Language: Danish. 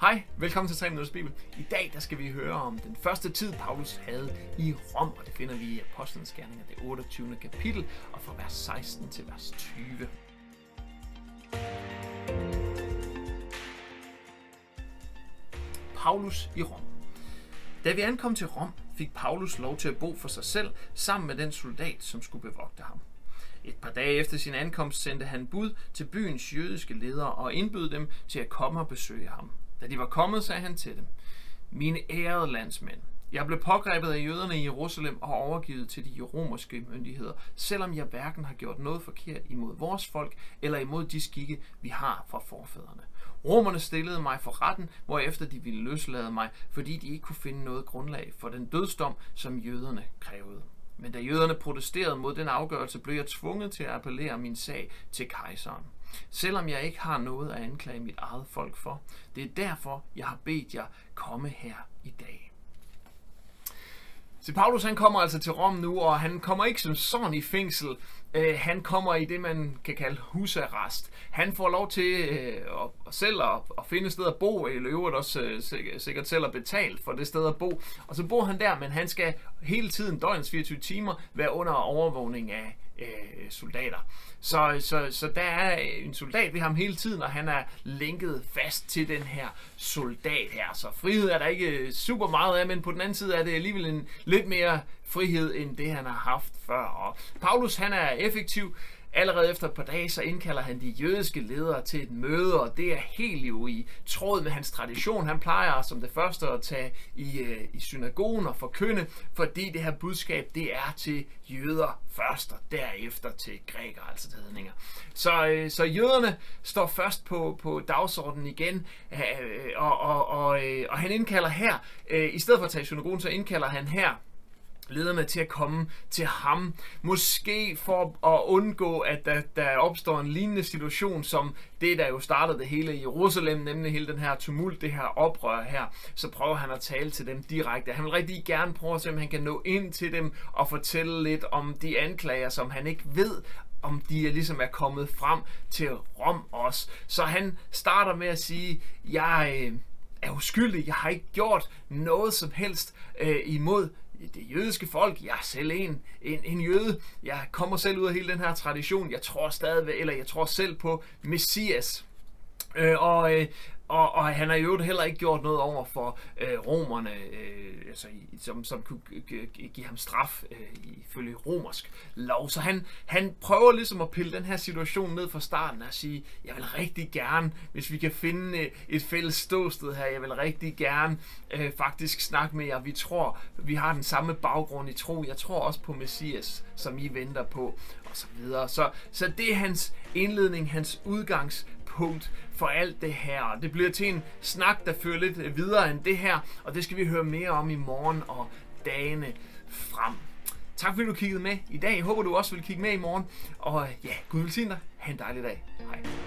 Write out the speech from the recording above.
Hej, velkommen til 3 Minutters Bibel. I dag der skal vi høre om den første tid, Paulus havde i Rom, og det finder vi i Apostlenes Gerninger, det 28. kapitel, og fra vers 16 til vers 20. Paulus i Rom. Da vi ankom til Rom, fik Paulus lov til at bo for sig selv, sammen med den soldat, som skulle bevogte ham. Et par dage efter sin ankomst sendte han bud til byens jødiske ledere og indbød dem til at komme og besøge ham. Da de var kommet, sagde han til dem, Mine ærede landsmænd, jeg blev pågrebet af jøderne i Jerusalem og overgivet til de romerske myndigheder, selvom jeg hverken har gjort noget forkert imod vores folk eller imod de skikke, vi har fra forfædrene. Romerne stillede mig for retten, hvorefter de ville løslade mig, fordi de ikke kunne finde noget grundlag for den dødsdom, som jøderne krævede. Men da jøderne protesterede mod den afgørelse, blev jeg tvunget til at appellere min sag til kejseren. Selvom jeg ikke har noget at anklage mit eget folk for. Det er derfor, jeg har bedt jer komme her i dag. Så Paulus han kommer altså til Rom nu, og han kommer ikke som sådan i fængsel. Øh, han kommer i det, man kan kalde husarrest. Han får lov til øh, at, selv at, at finde et sted at bo, eller øvrigt også øh, sikkert selv at betale for det sted at bo. Og så bor han der, men han skal hele tiden, døgnets 24 timer, være under overvågning af øh, soldater. Så, så, så der er en soldat ved ham hele tiden, og han er linket fast til den her soldat her. Så frihed er der ikke øh, super meget af, men på den anden side er det alligevel en lidt mere frihed, end det han har haft før. Og Paulus han er effektiv, Allerede efter et par dage, så indkalder han de jødiske ledere til et møde, og det er helt jo i tråd med hans tradition. Han plejer som det første at tage i, øh, i synagogen og forkynde, fordi det her budskab, det er til jøder først, og derefter til grækere, altså til hedninger. Så, øh, så jøderne står først på, på dagsordenen igen, øh, og, og, og, øh, og han indkalder her, øh, i stedet for at tage i synagogen, så indkalder han her lederne til at komme til ham. Måske for at undgå, at der, der opstår en lignende situation, som det, der jo startede det hele i Jerusalem, nemlig hele den her tumult, det her oprør her, så prøver han at tale til dem direkte. Han vil rigtig gerne prøve at se, om han kan nå ind til dem og fortælle lidt om de anklager, som han ikke ved, om de er ligesom er kommet frem til Rom også. Så han starter med at sige, jeg øh, er uskyldig, jeg har ikke gjort noget som helst øh, imod det jødiske folk, jeg er selv en, en, en jøde, jeg kommer selv ud af hele den her tradition, jeg tror stadig, eller jeg tror selv på Messias. Øh, og, øh, og, og han har jo heller ikke gjort noget over for øh, romerne, øh, altså, som, som kunne give ham straf øh, ifølge romersk lov. Så han, han prøver ligesom at pille den her situation ned fra starten og sige, jeg vil rigtig gerne, hvis vi kan finde øh, et fælles ståsted her, jeg vil rigtig gerne øh, faktisk snakke med jer. Vi tror, vi har den samme baggrund i tro. Jeg tror også på Messias, som I venter på, og så videre. Så, så det er hans indledning, hans udgangs udgangspunkt for alt det her. Det bliver til en snak, der fører lidt videre end det her, og det skal vi høre mere om i morgen og dagene frem. Tak fordi du kiggede med i dag. Jeg håber, du også vil kigge med i morgen. Og ja, Gud vil dig. Ha' en dejlig dag. Hej.